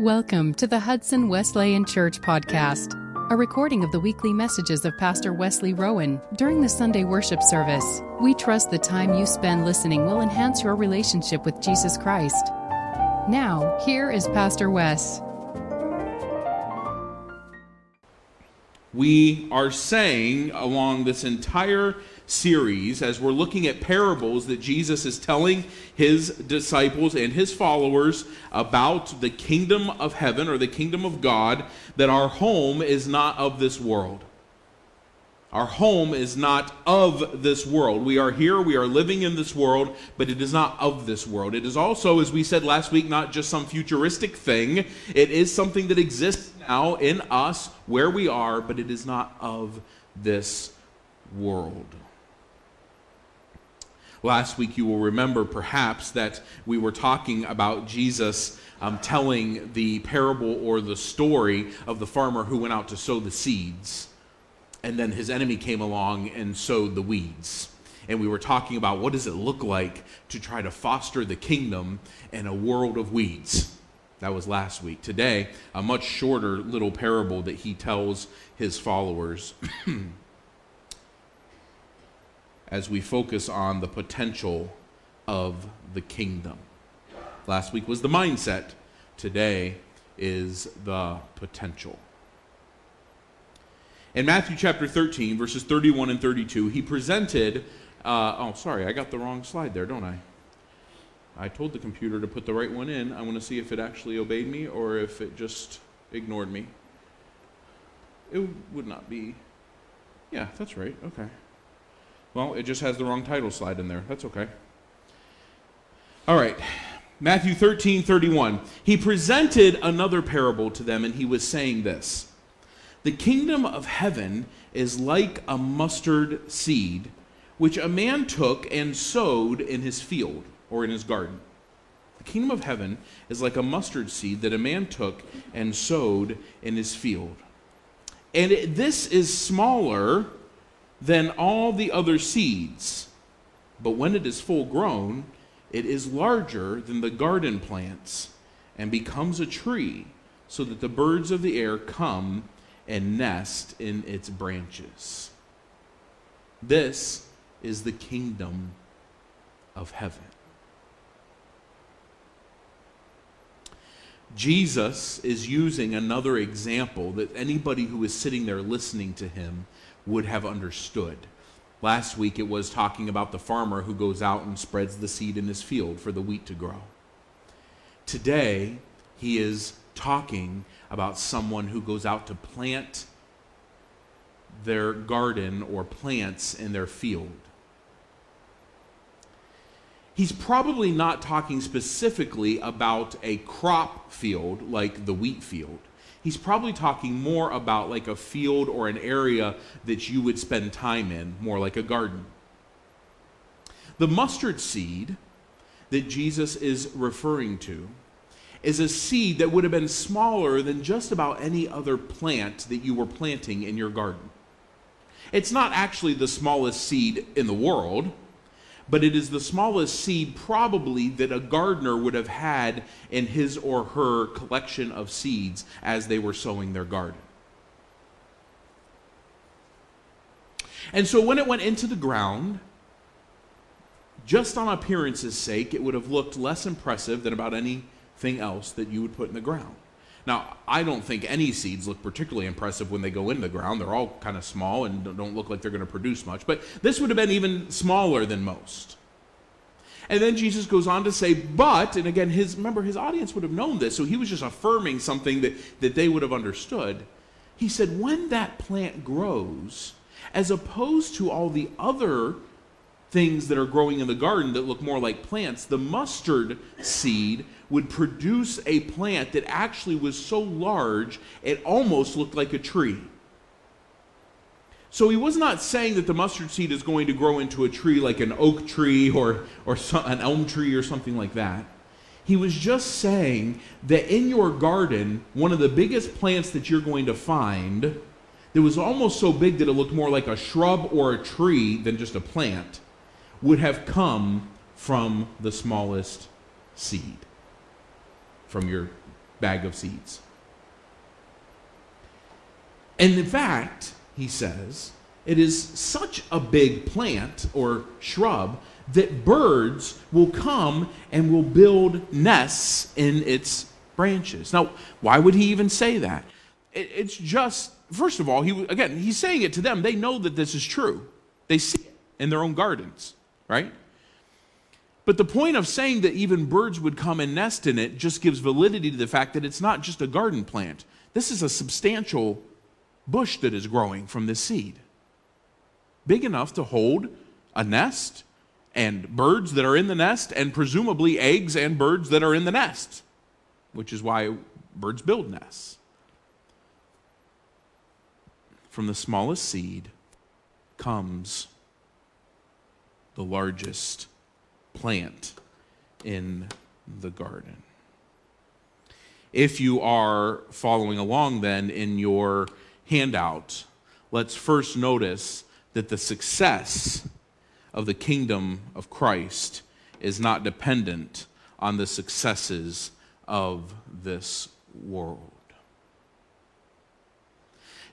Welcome to the Hudson Wesleyan Church podcast, a recording of the weekly messages of Pastor Wesley Rowan during the Sunday worship service. We trust the time you spend listening will enhance your relationship with Jesus Christ. Now, here is Pastor Wes. We are saying along this entire series as we're looking at parables that Jesus is telling his disciples and his followers about the kingdom of heaven or the kingdom of God, that our home is not of this world. Our home is not of this world. We are here, we are living in this world, but it is not of this world. It is also, as we said last week, not just some futuristic thing. It is something that exists now in us, where we are, but it is not of this world. Last week, you will remember perhaps that we were talking about Jesus um, telling the parable or the story of the farmer who went out to sow the seeds, and then his enemy came along and sowed the weeds. And we were talking about what does it look like to try to foster the kingdom in a world of weeds. That was last week. Today, a much shorter little parable that he tells his followers. as we focus on the potential of the kingdom. Last week was the mindset, today is the potential. In Matthew chapter 13, verses 31 and 32, he presented. Uh, oh, sorry, I got the wrong slide there, don't I? I told the computer to put the right one in. I want to see if it actually obeyed me or if it just ignored me. It would not be. Yeah, that's right. Okay. Well, it just has the wrong title slide in there. That's okay. All right. Matthew 13, 31. He presented another parable to them, and he was saying this The kingdom of heaven is like a mustard seed, which a man took and sowed in his field or in his garden. The kingdom of heaven is like a mustard seed that a man took and sowed in his field. And it, this is smaller than all the other seeds. But when it is full grown, it is larger than the garden plants and becomes a tree, so that the birds of the air come and nest in its branches. This is the kingdom of heaven. Jesus is using another example that anybody who is sitting there listening to him would have understood. Last week it was talking about the farmer who goes out and spreads the seed in his field for the wheat to grow. Today, he is talking about someone who goes out to plant their garden or plants in their field. He's probably not talking specifically about a crop field like the wheat field he's probably talking more about like a field or an area that you would spend time in, more like a garden. The mustard seed that Jesus is referring to is a seed that would have been smaller than just about any other plant that you were planting in your garden. It's not actually the smallest seed in the world but it is the smallest seed probably that a gardener would have had in his or her collection of seeds as they were sowing their garden. And so when it went into the ground, just on appearance's sake, it would have looked less impressive than about anything else that you would put in the ground. Now, I don't think any seeds look particularly impressive when they go in the ground. They're all kind of small and don't look like they're going to produce much. But this would have been even smaller than most. And then Jesus goes on to say, but, and again, his remember his audience would have known this, so he was just affirming something that, that they would have understood. He said, when that plant grows, as opposed to all the other things that are growing in the garden that look more like plants, the mustard seed would produce a plant that actually was so large it almost looked like a tree. So he was not saying that the mustard seed is going to grow into a tree like an oak tree or, or an elm tree or something like that. He was just saying that in your garden, one of the biggest plants that you're going to find that was almost so big that it looked more like a shrub or a tree than just a plant would have come from the smallest seed from your bag of seeds. And in fact, he says, it is such a big plant or shrub that birds will come and will build nests in its branches. Now, why would he even say that? it's just, first of all, he again, he's saying it to them. They know that this is true. They see it in their own gardens, right? But the point of saying that even birds would come and nest in it just gives validity to the fact that it's not just a garden plant. This is a substantial bush that is growing from this seed. Big enough to hold a nest and birds that are in the nest, and presumably eggs and birds that are in the nest, which is why birds build nests. From the smallest seed comes the largest plant in the garden. If you are following along then in your handout, let's first notice that the success of the kingdom of Christ is not dependent on the successes of this world.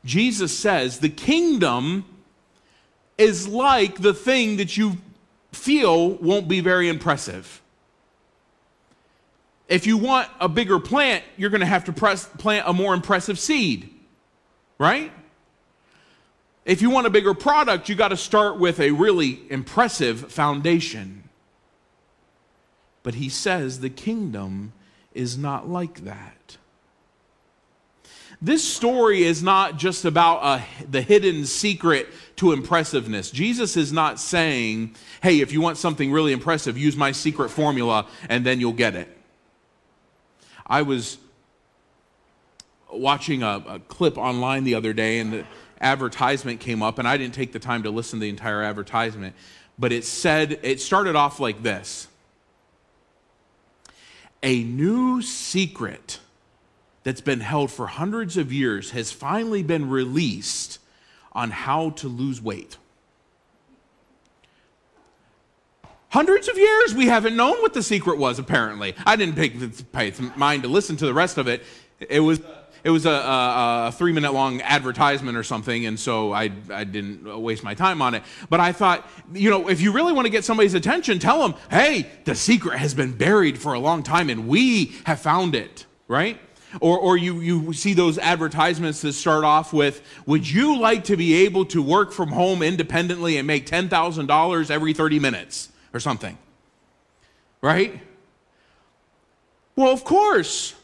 Jesus says the kingdom is like the thing that you feel won't be very impressive. If you want a bigger plant, you're going to have to press, plant a more impressive seed, right? If you want a bigger product, you got to start with a really impressive foundation. But he says the kingdom is not like that. This story is not just about a, the hidden secret to impressiveness. Jesus is not saying, hey, if you want something really impressive, use my secret formula and then you'll get it. I was watching a, a clip online the other day and the advertisement came up, and I didn't take the time to listen to the entire advertisement, but it said, it started off like this A new secret that's been held for hundreds of years has finally been released on how to lose weight. Hundreds of years we haven't known what the secret was, apparently. I didn't pay the mind to listen to the rest of it. It was, it was a, a, a three minute long advertisement or something, and so I, I didn't waste my time on it. But I thought, you know, if you really want to get somebody's attention, tell them, hey, the secret has been buried for a long time and we have found it, right? Or, or you, you see those advertisements that start off with, Would you like to be able to work from home independently and make $10,000 every 30 minutes or something? Right? Well, of course.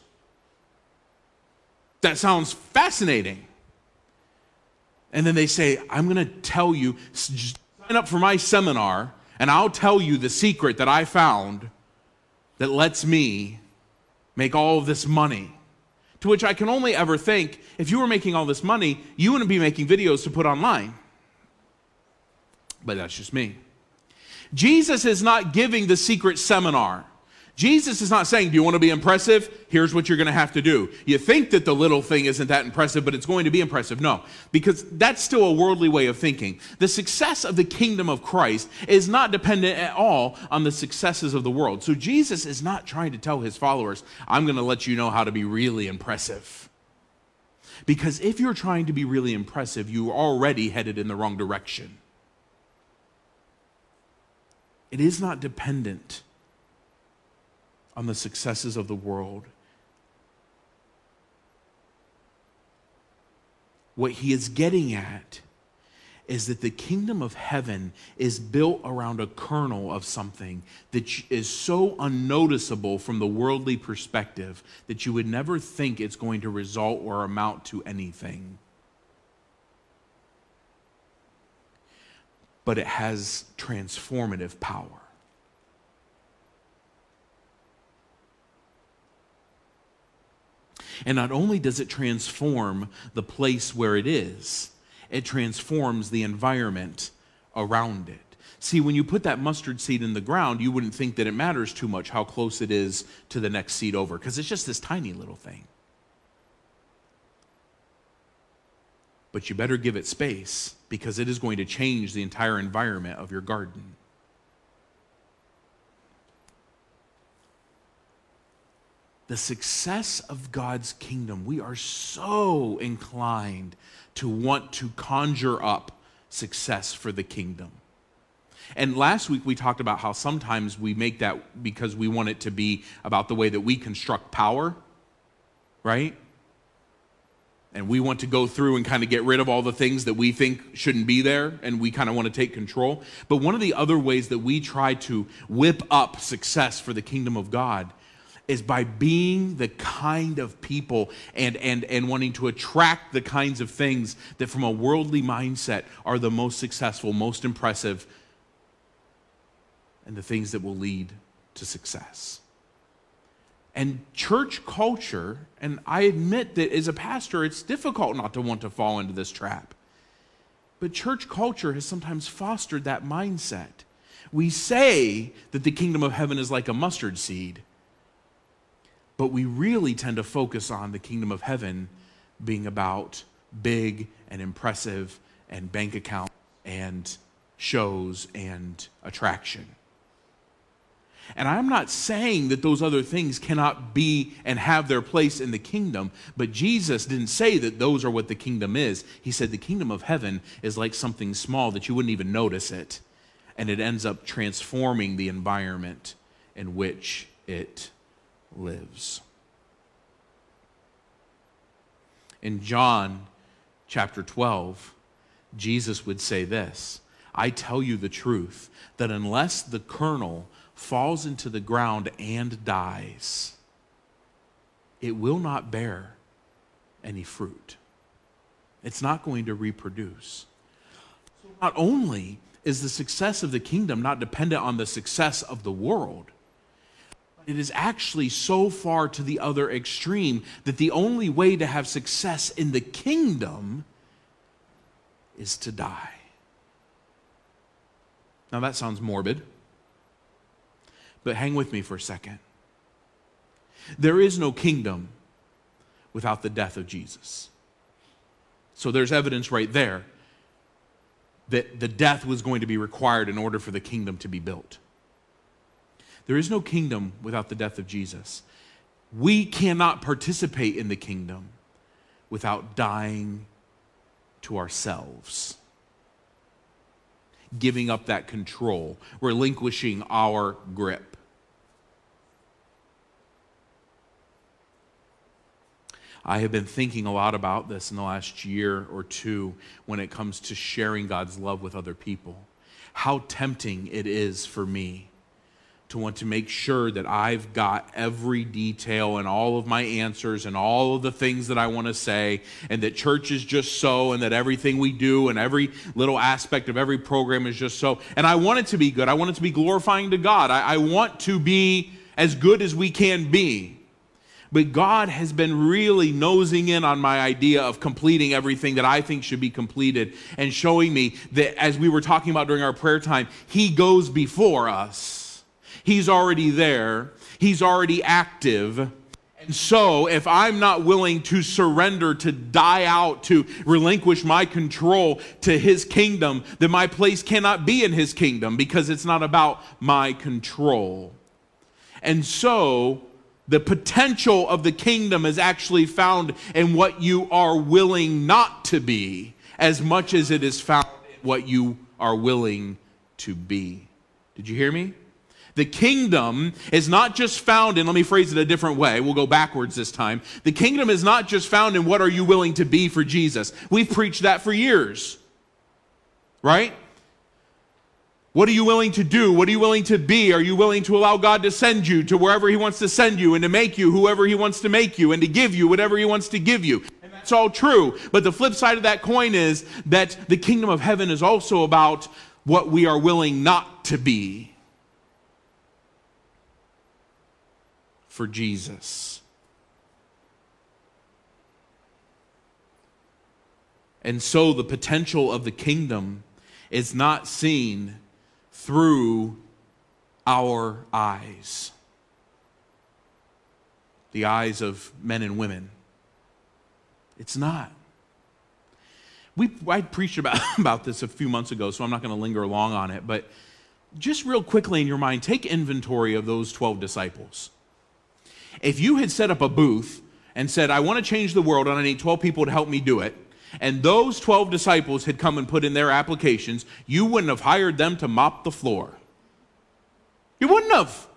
That sounds fascinating. And then they say, I'm going to tell you, sign up for my seminar, and I'll tell you the secret that I found that lets me make all this money. To which I can only ever think if you were making all this money, you wouldn't be making videos to put online. But that's just me. Jesus is not giving the secret seminar. Jesus is not saying, Do you want to be impressive? Here's what you're going to have to do. You think that the little thing isn't that impressive, but it's going to be impressive. No, because that's still a worldly way of thinking. The success of the kingdom of Christ is not dependent at all on the successes of the world. So Jesus is not trying to tell his followers, I'm going to let you know how to be really impressive. Because if you're trying to be really impressive, you're already headed in the wrong direction. It is not dependent on the successes of the world. What he is getting at is that the kingdom of heaven is built around a kernel of something that is so unnoticeable from the worldly perspective that you would never think it's going to result or amount to anything. But it has transformative power. And not only does it transform the place where it is, it transforms the environment around it. See, when you put that mustard seed in the ground, you wouldn't think that it matters too much how close it is to the next seed over, because it's just this tiny little thing. But you better give it space because it is going to change the entire environment of your garden. The success of God's kingdom, we are so inclined to want to conjure up success for the kingdom. And last week we talked about how sometimes we make that because we want it to be about the way that we construct power, right? And we want to go through and kind of get rid of all the things that we think shouldn't be there, and we kind of want to take control. But one of the other ways that we try to whip up success for the kingdom of God is by being the kind of people and, and, and wanting to attract the kinds of things that, from a worldly mindset, are the most successful, most impressive, and the things that will lead to success. And church culture, and I admit that as a pastor, it's difficult not to want to fall into this trap. But church culture has sometimes fostered that mindset. We say that the kingdom of heaven is like a mustard seed, but we really tend to focus on the kingdom of heaven being about big and impressive and bank account and shows and attraction. And I'm not saying that those other things cannot be and have their place in the kingdom, but Jesus didn't say that those are what the kingdom is. He said the kingdom of heaven is like something small that you wouldn't even notice it, and it ends up transforming the environment in which it lives. In John chapter 12, Jesus would say this I tell you the truth, that unless the kernel falls into the ground and dies, it will not bear any fruit. It's not going to reproduce. So not only is the success of the kingdom not dependent on the success of the world, it is actually so far to the other extreme that the only way to have success in the kingdom is to die. Now that sounds morbid. But hang with me for a second. There is no kingdom without the death of Jesus. So there's evidence right there that the death was going to be required in order for the kingdom to be built. There is no kingdom without the death of Jesus. We cannot participate in the kingdom without dying to ourselves giving up that control, relinquishing our grip. I have been thinking a lot about this in the last year or two when it comes to sharing God's love with other people. How tempting it is for me to want to make sure that I've got every detail and all of my answers and all of the things that I want to say, and that church is just so, and that everything we do and every little aspect of every program is just so. And I want it to be good. I want it to be glorifying to God. I, I want to be as good as we can be. But God has been really nosing in on my idea of completing everything that I think should be completed and showing me that, as we were talking about during our prayer time, He goes before us He's already there, He's already active. And so, if I'm not willing to surrender, to die out, to relinquish my control to His kingdom, then my place cannot be in His kingdom because it's not about my control. And so, the potential of the kingdom is actually found in what you are willing not to be as much as it is found in what you are willing to be. Did you hear me? The kingdom is not just found in, let me phrase it a different way. We'll go backwards this time. The kingdom is not just found in what are you willing to be for Jesus. We've preached that for years. Right? What are you willing to do? What are you willing to be? Are you willing to allow God to send you to wherever He wants to send you and to make you whoever He wants to make you and to give you whatever He wants to give you? And that's all true. But the flip side of that coin is that the kingdom of heaven is also about what we are willing not to be. For Jesus. And so the potential of the kingdom is not seen through our eyes, the eyes of men and women. It's not. We, I preached about, about this a few months ago, so I'm not going to linger long on it. But just real quickly in your mind, take inventory of those 12 disciples. If you had set up a booth and said, I want to change the world and I need 12 people to help me do it, and those 12 disciples had come and put in their applications, you wouldn't have hired them to mop the floor. You wouldn't have.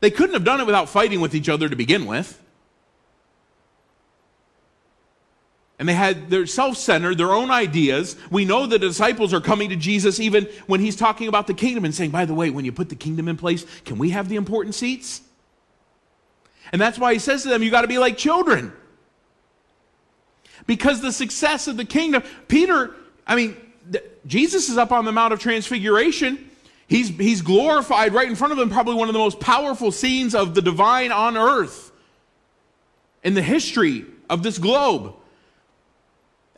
They couldn't have done it without fighting with each other to begin with. And they had their self centered, their own ideas. We know the disciples are coming to Jesus even when he's talking about the kingdom and saying, by the way, when you put the kingdom in place, can we have the important seats? And that's why he says to them, you got to be like children. Because the success of the kingdom, Peter, I mean, Jesus is up on the Mount of Transfiguration. He's, he's glorified right in front of them, probably one of the most powerful scenes of the divine on earth in the history of this globe.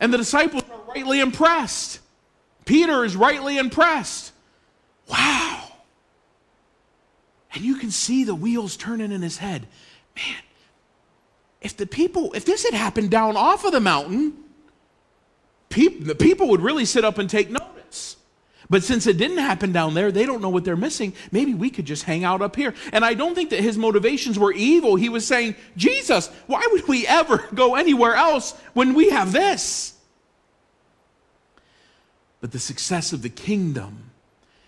And the disciples are rightly impressed. Peter is rightly impressed. Wow. And you can see the wheels turning in his head. Man, if the people, if this had happened down off of the mountain, the people would really sit up and take notice. But since it didn't happen down there, they don't know what they're missing. Maybe we could just hang out up here. And I don't think that his motivations were evil. He was saying, Jesus, why would we ever go anywhere else when we have this? But the success of the kingdom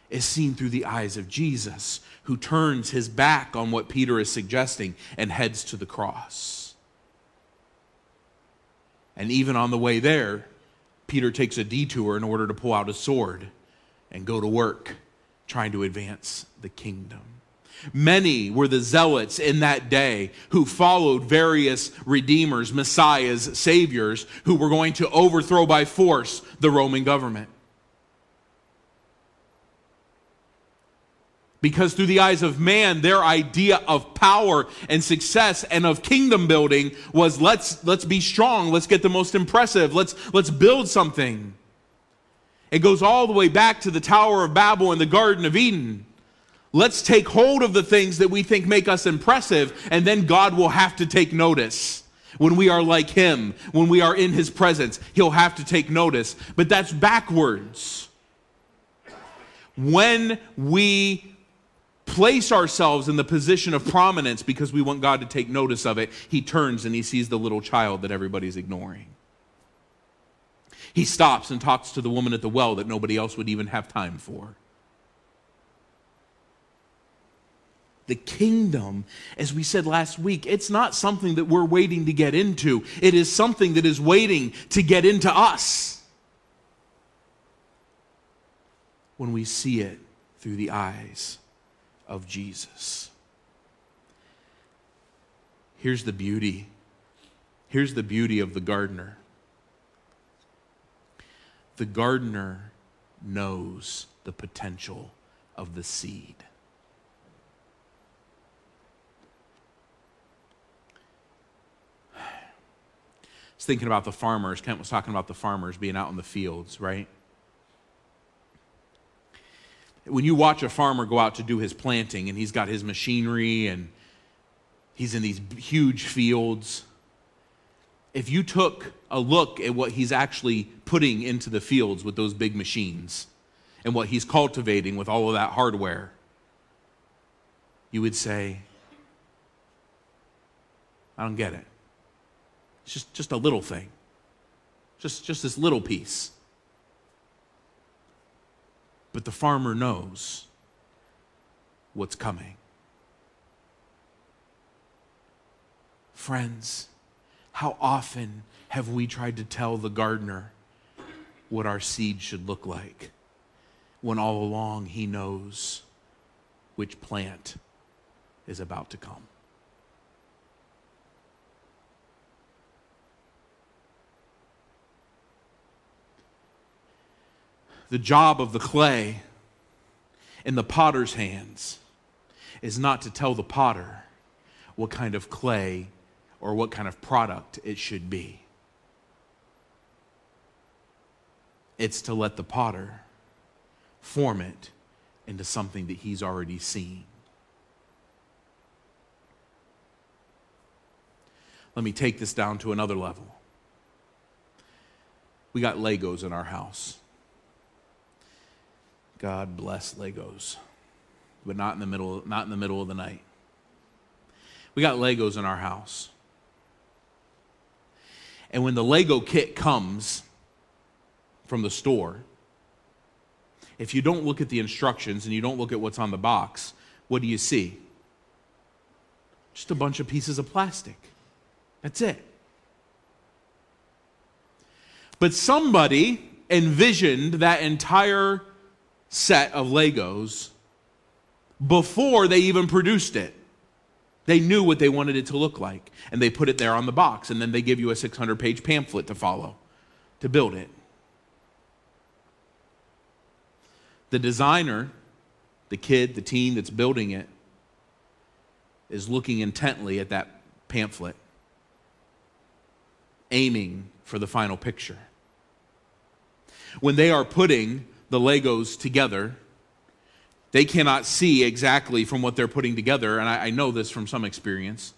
is seen through the eyes of Jesus, who turns his back on what Peter is suggesting and heads to the cross. And even on the way there, Peter takes a detour in order to pull out a sword and go to work trying to advance the kingdom. Many were the zealots in that day who followed various redeemers, messiahs, saviors who were going to overthrow by force the Roman government. Because through the eyes of man, their idea of power and success and of kingdom building was let's, let's be strong, let's get the most impressive, let's, let's build something. It goes all the way back to the Tower of Babel and the Garden of Eden. Let's take hold of the things that we think make us impressive, and then God will have to take notice. When we are like Him, when we are in His presence, He'll have to take notice. But that's backwards. When we place ourselves in the position of prominence because we want God to take notice of it, he turns and he sees the little child that everybody's ignoring. He stops and talks to the woman at the well that nobody else would even have time for. The kingdom, as we said last week, it's not something that we're waiting to get into. It is something that is waiting to get into us when we see it through the eyes of Jesus. Here's the beauty. Here's the beauty of the gardener. The gardener knows the potential of the seed. I was thinking about the farmers. Kent was talking about the farmers being out in the fields, right? When you watch a farmer go out to do his planting and he's got his machinery and he's in these huge fields, if you took a look at what he's actually putting into the fields with those big machines and what he's cultivating with all of that hardware, you would say, I don't get it. It's just, just a little thing, just, just this little piece. But the farmer knows what's coming. Friends, how often have we tried to tell the gardener what our seed should look like when all along he knows which plant is about to come? The job of the clay in the potter's hands is not to tell the potter what kind of clay or what kind of product it should be. It's to let the potter form it into something that he's already seen. Let me take this down to another level. We got Legos in our house. God bless Legos. but not in the middle, not in the middle of the night. We got Legos in our house. And when the Lego kit comes from the store, if you don't look at the instructions and you don't look at what's on the box, what do you see? Just a bunch of pieces of plastic. That's it. But somebody envisioned that entire set of Legos before they even produced it. They knew what they wanted it to look like, and they put it there on the box, and then they give you a 600 page pamphlet to follow to build it. The designer, the kid, the teen that's building it, is looking intently at that pamphlet, aiming for the final picture. When they are putting the Legos together, they cannot see exactly from what they're putting together, and I, I know this from some experience,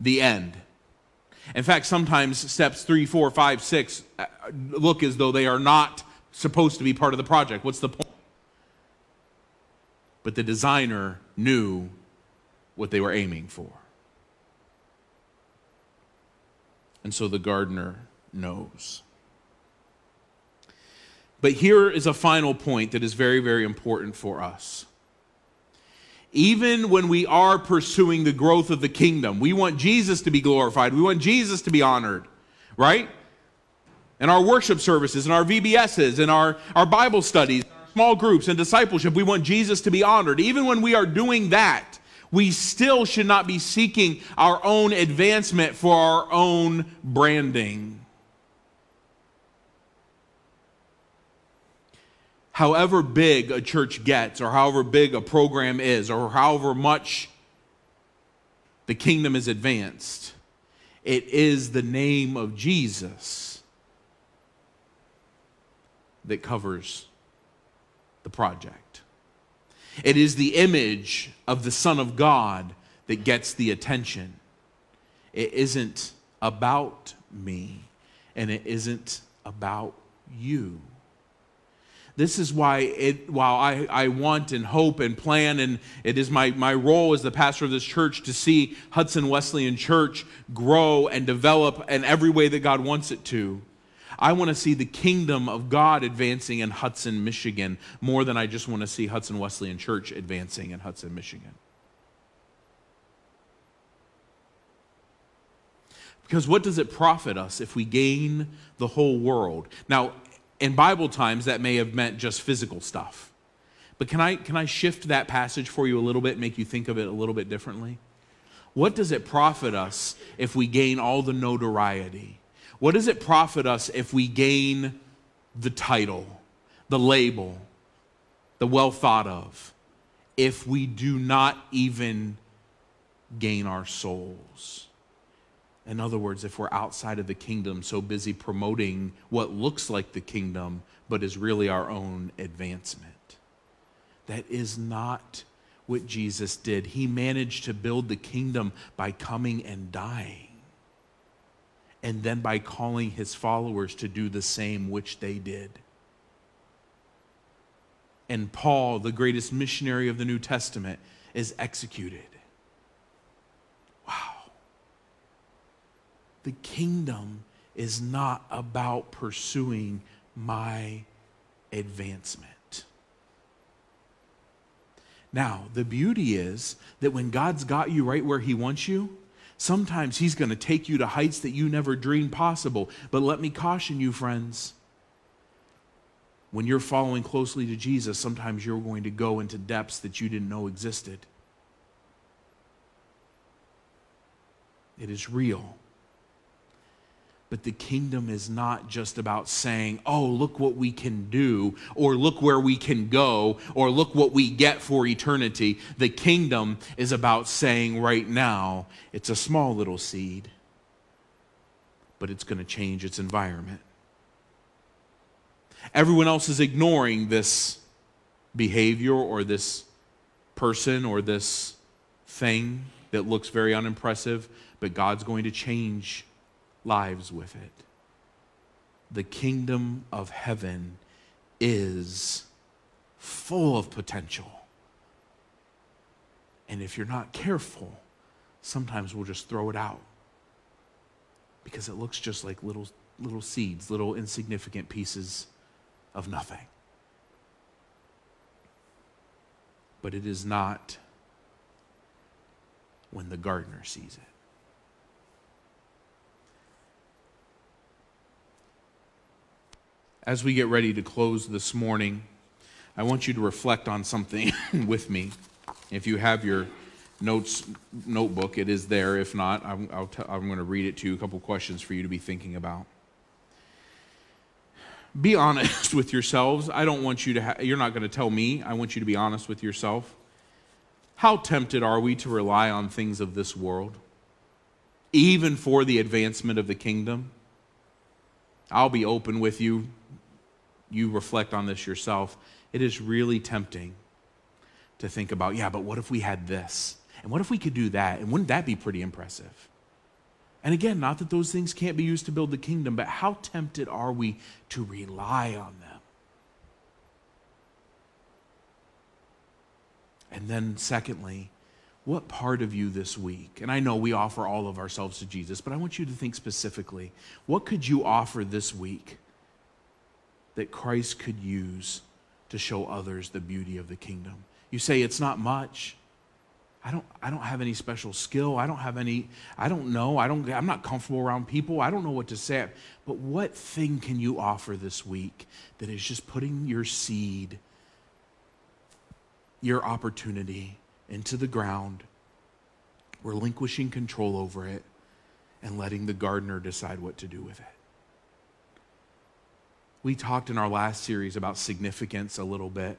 the end. In fact, sometimes steps three, four, five, six uh, look as though they are not supposed to be part of the project. What's the point? But the designer knew what they were aiming for. And so the gardener knows. But here is a final point that is very, very important for us. Even when we are pursuing the growth of the kingdom, we want Jesus to be glorified, we want Jesus to be honored, right? In our worship services, in our VBSs, in our, our Bible studies, small groups, and discipleship, we want Jesus to be honored. Even when we are doing that, we still should not be seeking our own advancement for our own branding. However big a church gets, or however big a program is, or however much the kingdom is advanced, it is the name of Jesus that covers the project. It is the image of the Son of God that gets the attention. It isn't about me, and it isn't about you. This is why, it, while I, I want and hope and plan, and it is my, my role as the pastor of this church to see Hudson Wesleyan Church grow and develop in every way that God wants it to. I want to see the kingdom of God advancing in Hudson, Michigan, more than I just want to see Hudson Wesleyan Church advancing in Hudson, Michigan. Because what does it profit us if we gain the whole world? Now, in Bible times, that may have meant just physical stuff. But can I, can I shift that passage for you a little bit, make you think of it a little bit differently? What does it profit us if we gain all the notoriety? What does it profit us if we gain the title, the label, the well thought of, if we do not even gain our souls? In other words, if we're outside of the kingdom, so busy promoting what looks like the kingdom, but is really our own advancement. That is not what Jesus did. He managed to build the kingdom by coming and dying, and then by calling his followers to do the same, which they did. And Paul, the greatest missionary of the New Testament, is executed. The kingdom is not about pursuing my advancement. Now, the beauty is that when God's got you right where He wants you, sometimes He's going to take you to heights that you never dreamed possible. But let me caution you, friends. When you're following closely to Jesus, sometimes you're going to go into depths that you didn't know existed. It is real. But the kingdom is not just about saying, oh, look what we can do, or look where we can go, or look what we get for eternity. The kingdom is about saying right now, it's a small little seed, but it's going to change its environment. Everyone else is ignoring this behavior or this person or this thing that looks very unimpressive, but God's going to change lives with it. The kingdom of heaven is full of potential. And if you're not careful, sometimes we'll just throw it out because it looks just like little, little seeds, little insignificant pieces of nothing. But it is not when the gardener sees it. As we get ready to close this morning, I want you to reflect on something with me. If you have your notes notebook, it is there. If not, I'm, i am going to read it to you. A couple questions for you to be thinking about. Be honest with yourselves. I don't want you to. Ha- you're not going to tell me. I want you to be honest with yourself. How tempted are we to rely on things of this world, even for the advancement of the kingdom? I'll be open with you. You reflect on this yourself. It is really tempting to think about, yeah, but what if we had this? And what if we could do that? And wouldn't that be pretty impressive? And again, not that those things can't be used to build the kingdom, but how tempted are we to rely on them? And then, secondly, what part of you this week, and I know we offer all of ourselves to Jesus, but I want you to think specifically what could you offer this week that Christ could use to show others the beauty of the kingdom? You say it's not much. I don't, I don't have any special skill. I don't have any, I don't know. I don't, I'm not comfortable around people. I don't know what to say. But what thing can you offer this week that is just putting your seed, your opportunity into the ground, relinquishing control over it, and letting the gardener decide what to do with it? We talked in our last series about significance a little bit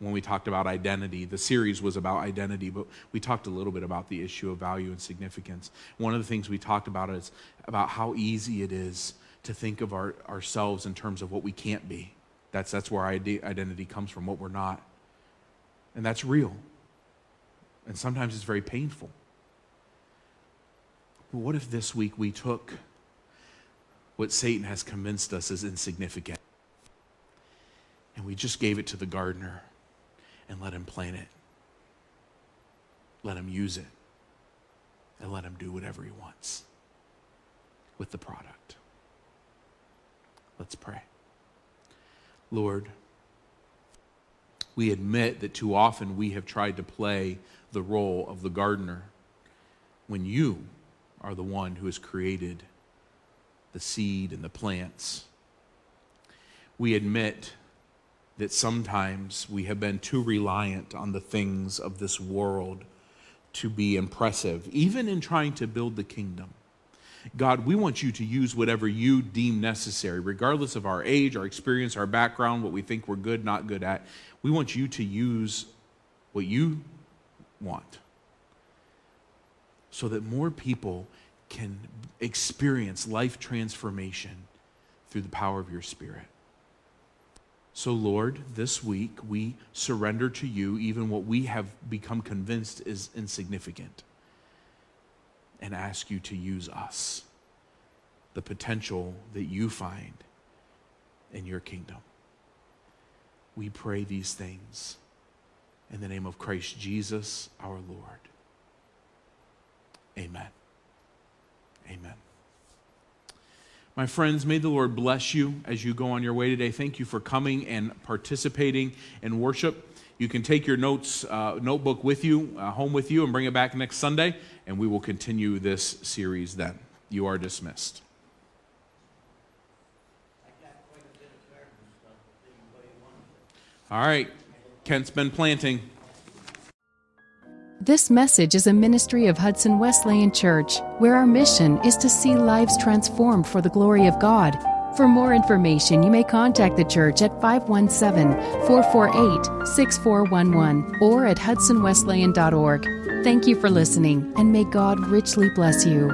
when we talked about identity. The series was about identity, but we talked a little bit about the issue of value and significance. One of the things we talked about is about how easy it is to think of our, ourselves in terms of what we can't be. That's, that's where identity comes from, what we're not. And that's real. And sometimes it's very painful. But what if this week we took what Satan has convinced us is insignificant and we just gave it to the gardener? and let Him plant it. Let Him use it. And let Him do whatever He wants with the product. Let's pray. Lord, we admit that too often we have tried to play the role of the gardener when you are the one who has created the seed and the plants. We admit that sometimes we have been too reliant on the things of this world to be impressive, even in trying to build the kingdom. God, we want you to use whatever you deem necessary, regardless of our age, our experience, our background, what we think we're good, not good at. We want you to use what you want so that more people can experience life transformation through the power of your Spirit. So, Lord, this week we surrender to you even what we have become convinced is insignificant and ask you to use us, the potential that you find in your kingdom. We pray these things in the name of Christ Jesus our Lord. Amen. Amen. My friends, may the Lord bless you as you go on your way today. Thank you for coming and participating in worship. You can take your notes uh, notebook with you, uh, home with you, and bring it back next Sunday, and we will continue this series then. You are dismissed. All right, Kent's been planting. This message is a ministry of Hudson Wesleyan Church, where our mission is to see lives transformed for the glory of God. For more information, you may contact the church at 517 448 6411 or at hudsonwesleyan.org. Thank you for listening, and may God richly bless you.